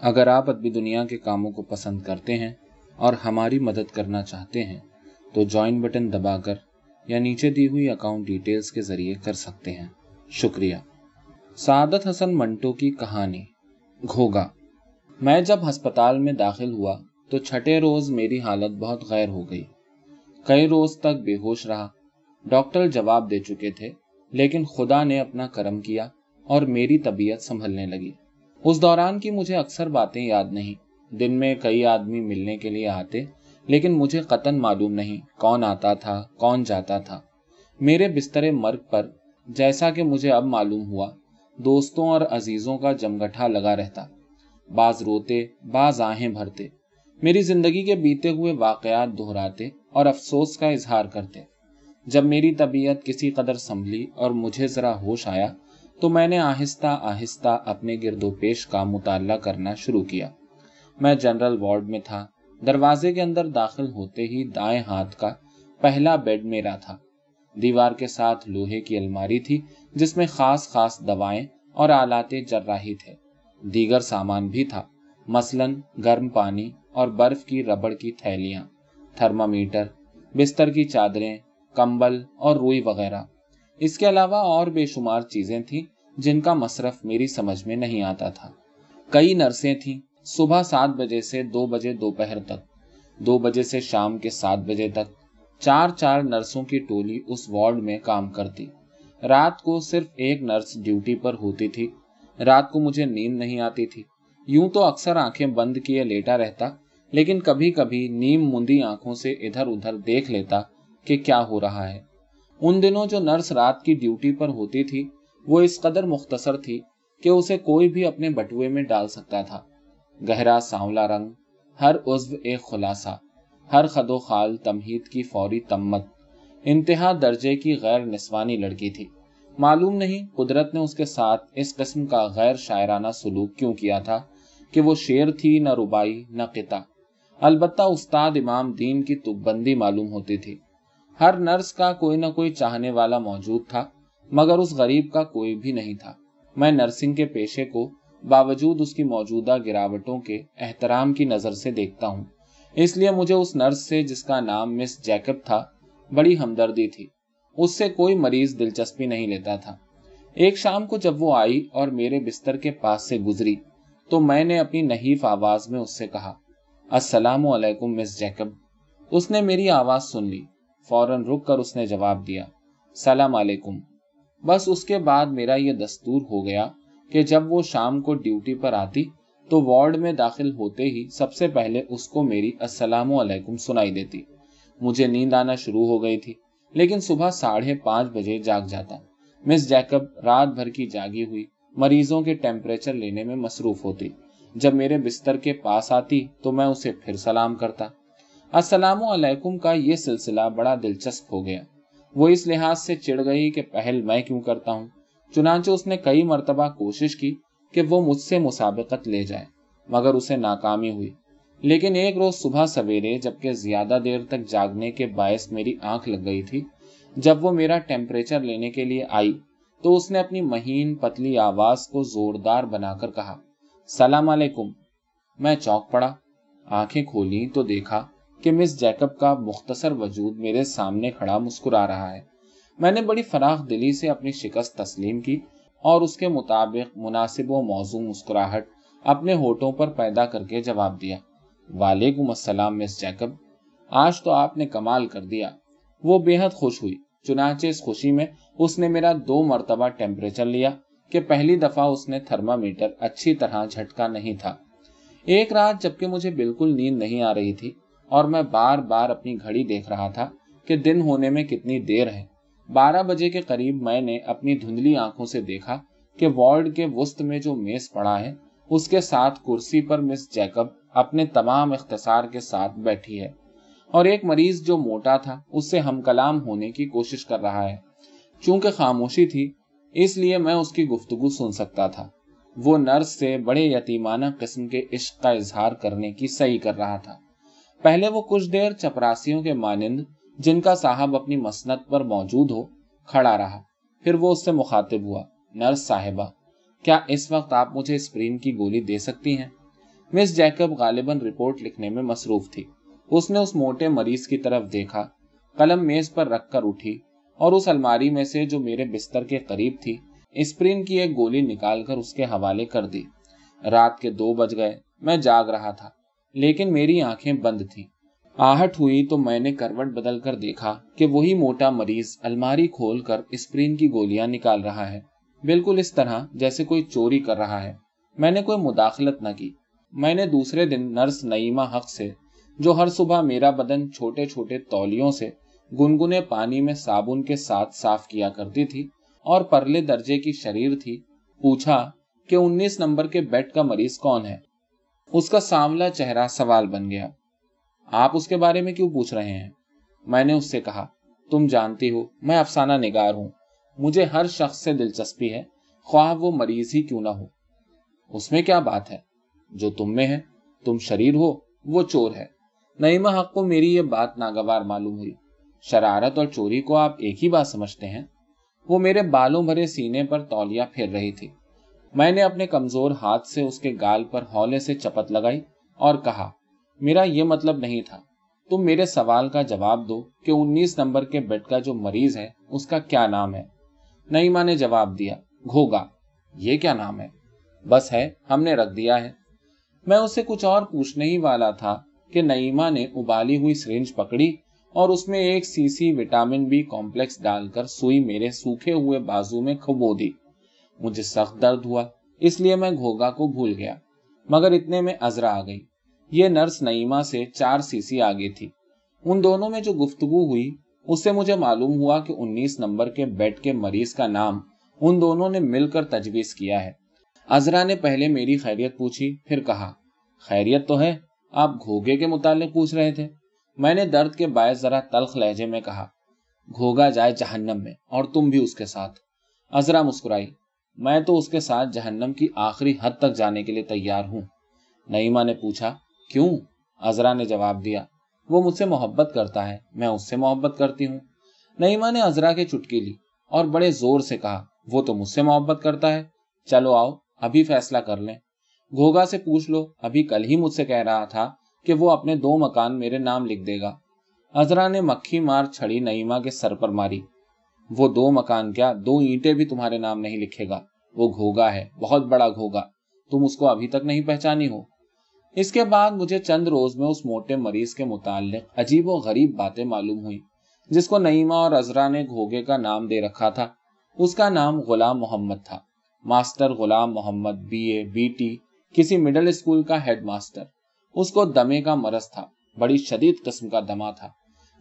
اگر آپ ادبی دنیا کے کاموں کو پسند کرتے ہیں اور ہماری مدد کرنا چاہتے ہیں، تو جوائن بٹن دبا کر یا نیچے دی ہوئی اکاؤنٹ ڈیٹیلز کے ذریعے کر سکتے ہیں۔ شکریہ۔ سعادت حسن منٹو کی کہانی۔ گھوگا۔ میں جب ہسپتال میں داخل ہوا تو چھٹے روز میری حالت بہت غیر ہو گئی۔ کئی روز تک بے ہوش رہا۔ ڈاکٹر جواب دے چکے تھے، لیکن خدا نے اپنا کرم کیا اور میری طبیعت سنبھلنے لگی۔ اس دوران کی مجھے اکثر باتیں یاد نہیں۔ دن میں کئی آدمی ملنے کے لیے آتے، لیکن مجھے قطن معلوم نہیں۔ کون آتا تھا، کون جاتا تھا۔ میرے بستر مرگ پر جیسا کہ مجھے اب معلوم ہوا، دوستوں اور عزیزوں کا جمگٹھا لگا رہتا۔ بعض روتے، بعض آہیں بھرتے۔ میری زندگی کے بیتے ہوئے واقعات دہراتے اور افسوس کا اظہار کرتے۔ جب میری طبیعت کسی قدر سنبھلی اور مجھے ذرا ہوش آیا تو میں نے آہستہ آہستہ اپنے گرد و پیش کا مطالعہ کرنا شروع کیا۔ میں جنرل وارڈ میں تھا۔ دروازے کے اندر داخل ہوتے ہی دائیں ہاتھ کا پہلا بیڈ میرا تھا۔ دیوار کے ساتھ لوہے کی الماری تھی جس میں خاص خاص دوائیں اور آلات جراحی تھے دیگر سامان بھی تھا۔ مثلا گرم پانی اور برف کی ربڑ کی تھیلیاں، تھرمامیٹر، بستر کی چادریں، کمبل اور روئی وغیرہ۔ اس کے علاوہ اور بے شمار چیزیں تھیں جن کا مصرف میری سمجھ میں نہیں آتا تھا۔ کئی نرسیں تھیں، صبح سات بجے سے دو بجے دوپہر تک، دو بجے سے شام کے سات بجے تک۔ چار چار نرسوں کی ٹولی اس وارڈ میں کام کرتی۔ رات کو صرف ایک نرس ڈیوٹی پر ہوتی تھی۔ رات کو مجھے نیند نہیں آتی تھی۔ یوں تو اکثر آنکھیں بند کیے لیٹا رہتا، لیکن کبھی کبھی نیم مندی آنکھوں سے ادھر ادھر دیکھ لیتا کہ کیا ہو رہا ہے۔ ان دنوں جو نرس رات کی ڈیوٹی پر ہوتی تھی، وہ اس قدر مختصر تھی کہ اسے کوئی بھی اپنے بٹوے میں ڈال سکتا تھا۔ گہرا سانولا رنگ، ہر عزو ایک خلاصہ، ہر خد و خال تمہید کی فوری تمت، انتہا درجے کی غیر نسوانی لڑکی تھی۔ معلوم نہیں قدرت نے اس کے ساتھ اس قسم کا غیر شاعرانہ سلوک کیوں کیا تھا کہ وہ شیر تھی نہ ربائی نہ قطع۔ البتہ استاد امام دین کی تک بندی معلوم ہوتی تھی۔ ہر نرس کا کوئی نہ کوئی چاہنے والا موجود تھا، مگر اس غریب کا کوئی بھی نہیں تھا۔ میں نرسنگ کے پیشے کو باوجود اس کی موجودہ گراوٹوں کے احترام کی نظر سے دیکھتا ہوں۔ اس لیے مجھے اس نرس سے، جس کا نام مس جیکب تھا، بڑی ہمدردی تھی۔ اس سے کوئی مریض دلچسپی نہیں لیتا تھا۔ ایک شام کو جب وہ آئی اور میرے بستر کے پاس سے گزری، تو میں نے اپنی نحیف آواز میں اس سے کہا، السلام علیکم مس جیکب اس نے میری آواز سن لی۔ فوراً رک کر اس نے جواب دیا، سلام علیکم۔ بس اس کے بعد میرا یہ دستور ہو گیا کہ جب وہ شام کو ڈیوٹی پر آتی تو وارڈ میں داخل ہوتے ہی سب سے پہلے اس کو میری السلام علیکم سنائی دیتی۔ مجھے نیند آنا شروع ہو گئی تھی، لیکن صبح ساڑھے پانچ بجے جاگ جاتا۔ مس جیکب رات بھر کی جاگی ہوئی، مریضوں کے ٹیمپریچر لینے میں مصروف ہوتی۔ جب میرے بستر کے پاس آتی تو میں اسے پھر سلام کرتا۔ السلام علیکم کا یہ سلسلہ بڑا دلچسپ ہو گیا۔ وہ اس لحاظ سے چڑ گئی کہ پہل میں کیوں کرتا ہوں۔ چنانچہ اس نے کئی مرتبہ کوشش کی کہ وہ مجھ سے مسابقت لے جائے، مگر اسے ناکامی ہوئی۔ لیکن ایک روز صبح سویرے، جبکہ زیادہ دیر تک جاگنے کے باعث میری آنکھ لگ گئی تھی، جب وہ میرا ٹیمپریچر لینے کے لیے آئی، تو اس نے اپنی مہین پتلی آواز کو زوردار بنا کر کہا، سلام علیکم۔ میں چوک پڑا، آنکھیں کھولی تو دیکھا کہ مس جیکب کا مختصر وجود میرے سامنے کھڑا مسکرا رہا ہے۔ میں نے بڑی فراخ دلی سے اپنی شکست تسلیم کی اور اس کے مطابق مناسب و موضوع مسکراہٹ اپنے ہوٹوں پر پیدا کر کے جواب دیا۔ وعلیکم السلام، مس جیکب۔ آج تو آپ نے کمال کر دیا۔ وہ بے حد خوش ہوئی۔ چنانچہ اس خوشی میں اس نے میرا دو مرتبہ ٹیمپریچر لیا کہ پہلی دفعہ اس نے تھرما میٹر اچھی طرح جھٹکا نہیں تھا۔ ایک رات جبکہ مجھے بالکل نیند نہیں آ رہی تھی اور میں بار بار اپنی گھڑی دیکھ رہا تھا کہ دن ہونے میں کتنی دیر ہے۔ بارہ بجے کے قریب میں نے اپنی دھندلی آنکھوں سے دیکھا کہ وارڈ کے وسط میں جو میز پڑا ہے، اس کے ساتھ کرسی پر مس جیکب اپنے تمام اختصار کے ساتھ بیٹھی ہے۔ اور ایک مریض جو موٹا تھا، اس سے ہم کلام ہونے کی کوشش کر رہا ہے۔ چونکہ خاموشی تھی، اس لیے میں اس کی گفتگو سن سکتا تھا۔ وہ نرس سے بڑے یتیمانہ قسم کے عشق کا اظہار کرنے کی صحیح کر رہا تھا۔ پہلے وہ کچھ دیر چپراسیوں کے مانند جن کا صاحب اپنی مسنت پر موجود ہو، کھڑا رہا۔ پھر وہ اس سے مخاطب ہوا، نرس صاحبہ، کیا اس وقت آپ مجھے اسپرین کی گولی دے سکتی ہیں؟ مس جیکب غالباً رپورٹ لکھنے میں مصروف تھی۔ اس نے اس موٹے مریض کی طرف دیکھا، قلم میز پر رکھ کر اٹھی، اور اس الماری میں سے جو میرے بستر کے قریب تھی اسپرین کی ایک گولی نکال کر اس کے حوالے کر دی۔ رات کے دو بج گئے، میں جاگ رہا تھا۔ لیکن میری آنکھیں بند تھی آہٹ ہوئی تو میں نے کروٹ بدل کر دیکھا کہ وہی موٹا مریض الماری کھول کر اسپرین کی گولیاں نکال رہا ہے۔ بالکل اس طرح جیسے کوئی چوری کر رہا ہے۔ میں نے کوئی مداخلت نہ کی۔ میں نے دوسرے دن نرس نعیمہ حق سے، جو ہر صبح میرا بدن چھوٹے چھوٹے تولیوں سے گنگنے پانی میں صابن کے ساتھ صاف کیا کرتی تھی اور پرلے درجے کی شریر تھی، پوچھا کہ انیس نمبر کے بیڈ کا مریض کون ہے؟ اس کا ساملا چہرہ سوال بن گیا۔ آپ اس کے بارے میں کیوں پوچھ رہے ہیں؟ میں نے اس سے کہا، تم جانتی ہو، میں افسانہ نگار ہوں۔ مجھے ہر شخص سے دلچسپی ہے، خواہ وہ مریض ہی کیوں نہ ہو۔ اس میں کیا بات ہے؟ جو تم میں ہے، تم شریر ہو، وہ چور ہے۔ نعیمہ حق کو میری یہ بات ناگوار معلوم ہوئی۔ شرارت اور چوری کو آپ ایک ہی بات سمجھتے ہیں؟ وہ میرے بالوں بھرے سینے پر تولیا پھیر رہی تھی۔ میں نے اپنے کمزور ہاتھ سے اس کے گال پر ہولے سے چپت لگائی اور کہا، میرا یہ مطلب نہیں تھا۔ تم میرے سوال کا جواب دو کہ انیس نمبر کے بیڈ کا جو مریض ہے، اس کا کیا نام ہے۔ نئیما نے جواب دیا، گھوگا، یہ کیا نام ہے؟ بس ہے، ہم نے رکھ دیا ہے۔ میں اس سے کچھ اور پوچھنے ہی والا تھا کہ نئیما نے ابالی ہوئی سرنج پکڑی اور اس میں ایک C C vitamin B complex ڈال کر سوئی میرے سوکھے ہوئے بازو میں کھبو دی۔ مجھے سخت درد ہوا، اس لیے میں گھوگا کو بھول گیا۔ مگر اتنے میں ازرا آ گئی۔ یہ نرس نعیمہ سے چار سی سی آگے تھی۔ ان دونوں میں جو گفتگو ہوئی، اس سے مجھے معلوم ہوا کہ انیس نمبر کے بیڈ کے مریض کا نام ان دونوں نے مل کر تجویز کیا ہے۔ ازرا نے پہلے میری خیریت پوچھی، پھر کہا، خیریت تو ہے، آپ گھوگے کے متعلق پوچھ رہے تھے۔ میں نے درد کے باعث ذرا تلخ لہجے میں کہا، گھوگا جائے جہنم میں اور تم بھی اس کے ساتھ۔ ازرا مسکرائی میں تو اس کے ساتھ جہنم کی آخری حد تک جانے کے لیے تیار ہوں۔ نعیمہ نے پوچھا، کیوں؟ ازرا نے جواب دیا، وہ مجھ سے محبت کرتا ہے، میں اس سے محبت کرتی ہوں۔ نعیمہ نے ازرا کے چٹکی لی اور بڑے زور سے کہا، وہ تو مجھ سے محبت کرتا ہے۔ چلو آؤ، ابھی فیصلہ کر لیں۔ گھوگا سے پوچھ لو، ابھی کل ہی مجھ سے کہہ رہا تھا کہ وہ اپنے دو مکان میرے نام لکھ دے گا۔ ازرا نے مکھی مار چھڑی نئیما کے سر پر ماری۔ وہ دو مکان کیا، دو اینٹیں بھی تمہارے نام نہیں لکھے گا۔ وہ گھوگا ہے، بہت بڑا گھوگا۔ تم اس کو ابھی تک نہیں پہچانی ہو۔ اس کے بعد مجھے چند روز میں اس موٹے مریض کے متعلق عجیب و غریب باتیں معلوم ہوئی جس کو نعیمہ اور ازرا نے گھوگے کا نام دے رکھا تھا۔ اس کا نام غلام محمد تھا۔ Master Ghulam Muhammad, B A, B T, کسی مڈل اسکول کا ہیڈ ماسٹر اس کو دمے کا مرض تھا، بڑی شدید قسم کا دما تھا۔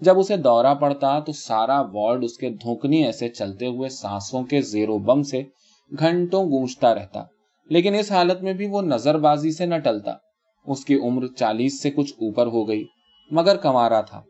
جب اسے دورہ پڑتا تو سارا وارڈ اس کے دھوکنی ایسے چلتے ہوئے سانسوں کے زیرو بم سے گھنٹوں گونجتا رہتا، لیکن اس حالت میں بھی وہ نظر بازی سے نہ ٹلتا۔ اس کی عمر چالیس سے کچھ اوپر ہو گئی، مگر کمارا تھا۔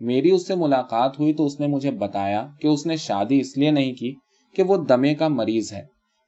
میری اس سے ملاقات ہوئی تو اس نے مجھے بتایا کہ اس نے شادی اس لیے نہیں کی کہ وہ دمے کا مریض ہے۔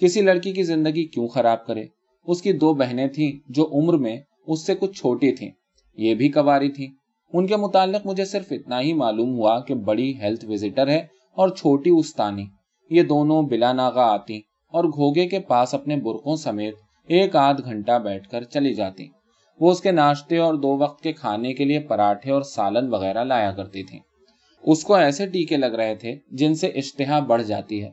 کسی لڑکی کی زندگی کیوں خراب کرے؟ اس کی دو بہنیں تھیں جو عمر میں اس سے کچھ چھوٹی تھیں، یہ بھی کواری تھی ان کے متعلق مجھے صرف اتنا ہی معلوم ہوا کہ بڑی ہیلتھ وزٹر ہے اور چھوٹی استانی۔ یہ دونوں بلا ناغا آتی اور گھوگے کے پاس اپنے برقوں سمیت ایک آدھ گھنٹہ بیٹھ کر چلی جاتی۔ وہ اس کے ناشتے اور دو وقت کے کھانے کے لیے پراٹھے اور سالن وغیرہ لایا کرتی تھی اس کو ایسے ٹیکے لگ رہے تھے جن سے اشتہا بڑھ جاتی ہے۔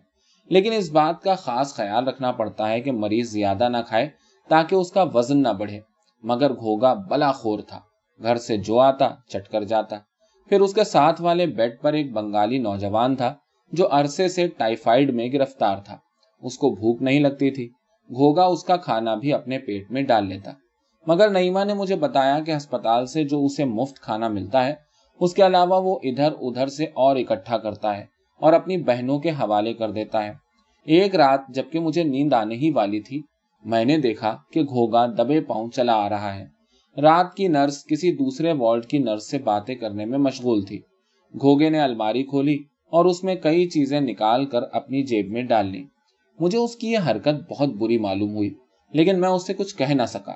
لیکن اس بات کا خاص خیال رکھنا پڑتا ہے کہ مریض زیادہ نہ کھائے تاکہ اس کا وزن نہ بڑھے، مگر گھوگا بلا خور تھا۔ گھر سے جو آتا، چٹ کر جاتا۔ پھر اس کے ساتھ والے بیڈ پر ایک بنگالی نوجوان تھا، جو عرصے سے ٹائیفائڈ میں گرفتار تھا۔ اس کو بھوک نہیں لگتی تھی۔ گھوگا اس کا کھانا بھی اپنے پیٹ میں ڈال لیتا۔ مگر نعیمہ نے مجھے بتایا کہ ہسپتال سے جو اسے مفت کھانا ملتا ہے، اس کے علاوہ وہ ادھر ادھر سے اور اکٹھا کرتا ہے اور اپنی بہنوں کے حوالے کر دیتا ہے۔ ایک رات جبکہ مجھے نیند آنے ہی والی تھی، میں نے دیکھا کہ گھوگا دبے پاؤں چلا آ رہا ہے۔ رات کی نرس کسی دوسرے وارڈ کی نرس سے باتیں کرنے میں مشغول تھی۔ گھوگے نے الماری کھولی اور اس میں کئی چیزیں نکال کر اپنی جیب میں ڈال لی مجھے اس کی یہ حرکت بہت بری معلوم ہوئی، لیکن میں اس سے کچھ کہہ نہ سکا۔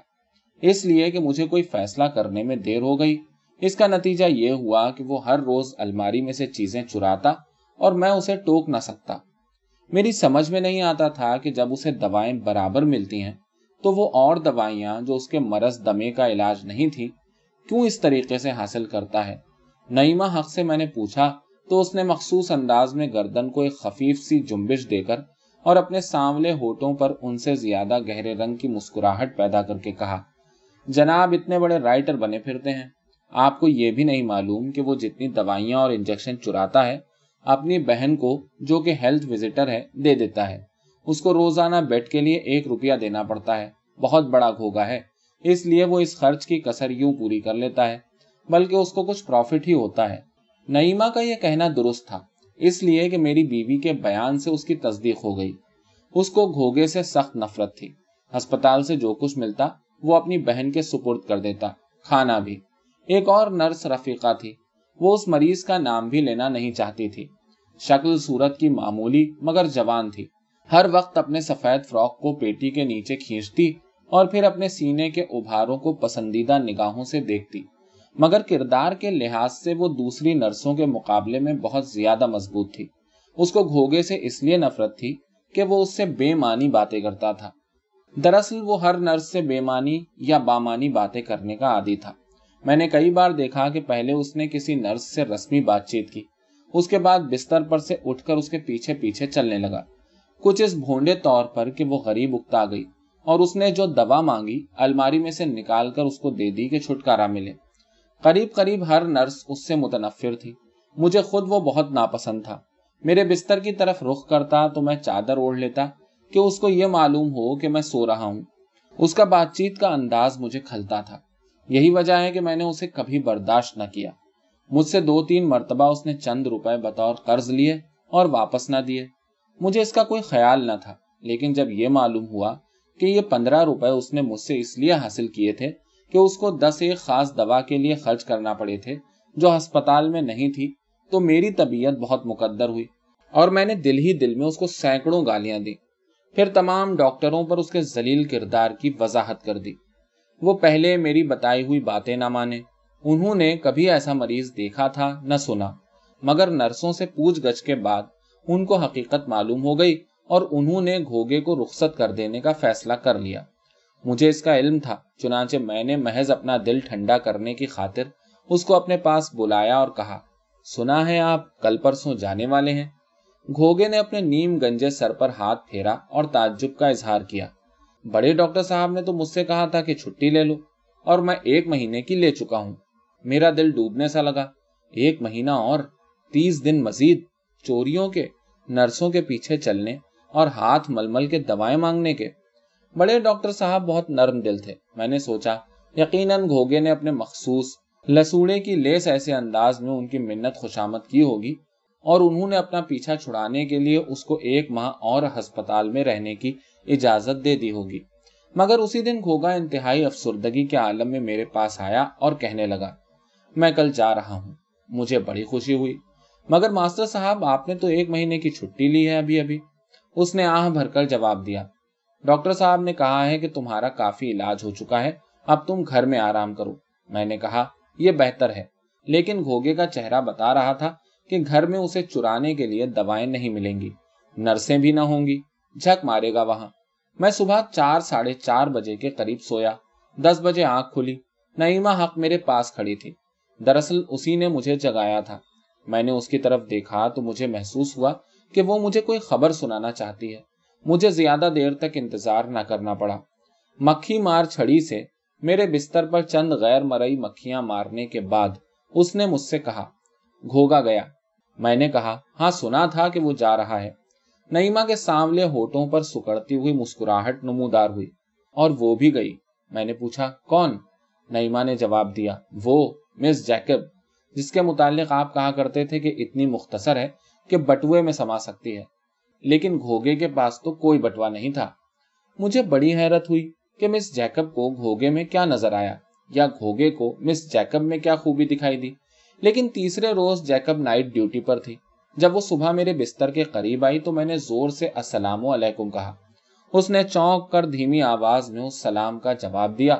اس لیے کہ مجھے کوئی فیصلہ کرنے میں دیر ہو گئی۔ اس کا نتیجہ یہ ہوا کہ وہ ہر روز الماری میں سے چیزیں چراتا اور میں اسے ٹوک نہ سکتا۔ میری سمجھ میں نہیں آتا تھا کہ جب اسے دوائیں برابر ملتی ہیں تو وہ اور دوائیاں جو اس کے مرض دمے کا علاج نہیں تھی، کیوں اس طریقے سے حاصل کرتا ہے؟ نعیمہ حق سے میں نے پوچھا تو اس نے مخصوص انداز میں گردن کو ایک خفیف سی جنبش دے کر اور اپنے سانولے ہوٹوں پر ان سے زیادہ گہرے رنگ کی مسکراہٹ پیدا کر کے کہا، جناب، اتنے بڑے رائٹر بنے پھرتے ہیں۔ آپ کو یہ بھی نہیں معلوم کہ وہ جتنی دوائیاں اور انجیکشن چراتا ہے، اپنی بہن کو جو کہ ہیلتھ وزٹر ہے، دے دیتا ہے۔ اس کو روزانہ بیڈ کے لیے ایک روپیہ دینا پڑتا ہے۔ بہت بڑا گھوگا ہے۔ اس لیے وہ اس خرچ کی کسر یوں پوری کر لیتا ہے، بلکہ اس کو کچھ پروفٹ ہی ہوتا ہے۔ نعیمہ کا یہ کہنا درست تھا، اس لیے کہ میری بیوی کے بیان سے اس کی تصدیق ہو گئی۔ اس کو گھوگے سے سخت نفرت تھی۔ ہسپتال سے جو کچھ ملتا، وہ اپنی بہن کے سپرد کر دیتا، کھانا بھی۔ ایک اور نرس رفیقہ تھی۔ وہ اس مریض کا نام بھی لینا نہیں چاہتی تھی۔ شکل صورت کی معمولی مگر جوان تھی۔ ہر وقت اپنے سفید فراک کو پیٹی کے نیچے کھینچتی اور پھر اپنے سینے کے ابھاروں کو پسندیدہ نگاہوں سے دیکھتی۔ مگر کردار کے لحاظ سے وہ دوسری نرسوں کے مقابلے میں بہت زیادہ مضبوط تھی۔ اس کو گھوگے سے اس لیے نفرت تھی کہ وہ اس سے بے معنی باتیں کرتا تھا۔ دراصل وہ ہر نرس سے بے معنی یا بامانی باتیں کرنے کا عادی تھا۔ میں نے کئی بار دیکھا کہ پہلے اس نے کسی نرس سے رسمی بات چیت کی۔ اس کے بعد بستر پر سے اٹھ کر اس کے پیچھے پیچھے چلنے لگا۔ کچھ اس بھونڈے طور پر کہ وہ غریب اکتا گئی اور اس نے جو دوا مانگی، الماری میں سے نکال کر اس کو دے دی کہ چھٹکارا ملے۔ قریب قریب ہر نرس اس سے متنفر تھی۔ مجھے خود وہ بہت ناپسند تھا۔ میرے بستر کی طرف رخ کرتا تو میں چادر اوڑھ لیتا کہ اس کو یہ معلوم ہو کہ میں سو رہا ہوں۔ اس کا بات چیت کا انداز مجھے کھلتا تھا۔ یہی وجہ ہے کہ میں نے اسے کبھی برداشت نہ کیا۔ مجھ سے دو تین مرتبہ اس نے چند روپے بطور قرض لیے اور واپس نہ دیے۔ مجھے اس کا کوئی خیال نہ تھا، لیکن جب یہ معلوم ہوا کہ یہ پندرہ روپے اس نے مجھ سے اس لیے حاصل کیے تھے کہ اس کو دس ایک خاص دوا کے لیے خرچ کرنا پڑے تھے، جو ہسپتال میں نہیں تھی، تو میری طبیعت بہت مقدر ہوئی اور میں نے دل ہی دل میں اس کو سینکڑوں گالیاں دی پھر تمام ڈاکٹروں پر اس کے ذلیل کردار کی وضاحت کر دی۔ وہ پہلے میری بتائی ہوئی باتیں نہ مانے۔ انہوں نے کبھی ایسا مریض دیکھا تھا نہ سنا، مگر نرسوں سے پوچھ گچھ کے بعد ان کو حقیقت معلوم ہو گئی اور انہوں نے گھوگے کو رخصت کر دینے کا فیصلہ کر لیا۔ مجھے اس کا علم تھا، چنانچہ میں نے محض اپنا دل ٹھنڈا کرنے کی خاطر اس کو اپنے پاس بلایا اور کہا، سنا ہے آپ، کل پرسوں جانے والے ہیں۔ گھوگے نے اپنے نیم گنجے سر پر ہاتھ پھیرا اور تعجب کا اظہار کیا۔ بڑے ڈاکٹر صاحب نے تو مجھ سے کہا تھا کہ چھٹی لے لو اور میں ایک مہینے کی لے چکا ہوں۔ میرا دل ڈوبنے سا لگا۔ ایک مہینہ اور تیس دن مزید چوریوں کے، نرسوں کے پیچھے چلنے اور ہاتھ مل مل کے دوائیں مانگنے کے۔ بڑے ڈاکٹر صاحب بہت نرم دل تھے۔ میں نے سوچا، یقیناً گھوگے نے اپنے مخصوص لسوڑے کی لیس ایسے انداز میں ان کی منت خوشامد کی ہوگی اور انہوں نے اپنا پیچھا چھڑانے کے لیے اس کو ایک ماہ اور ہسپتال میں رہنے کی اجازت دے دی ہوگی۔ مگر اسی دن گھوگا انتہائی افسردگی کے عالم میں میرے پاس آیا اور کہنے لگا، میں کل جا رہا ہوں۔ مجھے بڑی خوشی ہوئی۔ مگر ماسٹر صاحب، آپ نے تو ایک مہینے کی چھٹی لی ہے ابھی ابھی۔ اس نے آہ بھر کر جواب دیا۔ ڈاکٹر صاحب نے کہا ہے کہ تمہارا کافی علاج ہو چکا ہے۔ اب تم گھر میں آرام کرو۔ میں نے کہا، یہ بہتر ہے۔ لیکن گھوگے کا چہرہ بتا رہا تھا کہ گھر میں اسے چرانے کے لیے دوائیں نہیں ملیں گی۔ نرسیں بھی نہ ہوں گی۔ جھک مارے گا وہاں۔ میں صبح چار، ساڑھے چار بجے کے قریب سویا۔ دس بجے آنکھ کھلی۔ نعیمہ حق میرے پاس کھڑی تھی۔ دراصل اسی نے مجھے جگایا تھا۔ میں نے اس کی طرف دیکھا تو مجھے محسوس ہوا کہ وہ مجھے کوئی خبر سنانا چاہتی ہے۔ مجھے زیادہ دیر تک انتظار نہ کرنا پڑا۔ مکھی مار چھڑی سے میرے بستر پر چند غیر مرئی مکھیاں مارنے کے بعد اس نے مجھ سے کہا، گھوگا گیا۔ میں نے کہا ہاں سنا تھا کہ وہ جا رہا ہے۔ نعیمہ کے سامنے ہوٹوں پر سکڑتی ہوئی مسکراہٹ نمودار ہوئی اور وہ بھی گئی۔ میں نے پوچھا، کون؟ نعیمہ نے جواب دیا، وہ مس جیکب۔ جس کے متعلق آپ کہا کرتے تھے کہ اتنی مختصر ہے کہ بٹوے میں سما سکتی ہے، لیکن گھوگے کے پاس تو کوئی بٹوا نہیں تھا۔ مجھے بڑی حیرت ہوئی کہ مس جیکب کو گھوگے میں کیا نظر آیا یا گھوگے کو مس جیکب میں کیا خوبی دکھائی دی۔ لیکن تیسرے روز جیکب نائٹ ڈیوٹی پر تھی۔ جب وہ صبح میرے بستر کے قریب آئی تو میں نے زور سے السلام علیکم کہا۔ اس نے چونک کر دھیمی آواز میں اس سلام کا جواب دیا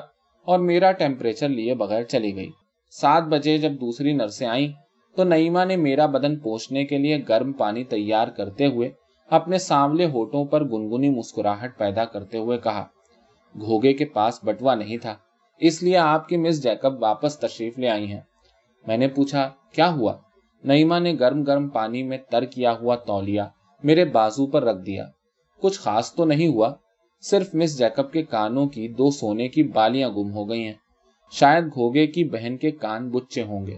اور میرا ٹیمپریچر لیے بغیر چلی گئی۔ سات بجے جب دوسری نرسیں آئیں، تو نعیمہ نے میرا بدن پوچھنے کے لیے گرم پانی تیار کرتے ہوئے اپنے سامنے ہوٹوں پر گنگنی مسکراہٹ پیدا کرتے ہوئے کہا، گھوگے کے پاس بٹوا نہیں تھا، اس لیے آپ کی مس جیکب واپس تشریف لے آئی ہیں۔ میں نے پوچھا، کیا ہوا؟ نئیما نے گرم گرم پانی میں تر کیا ہوا تولیا میرے بازو پر رکھ دیا۔ کچھ خاص تو نہیں ہوا، صرف مس جیکب کے کانوں کی دو سونے کی بالیاں گم ہو گئی ہیں۔ شاید گھوگے کی بہن کے کان بچے ہوں گے۔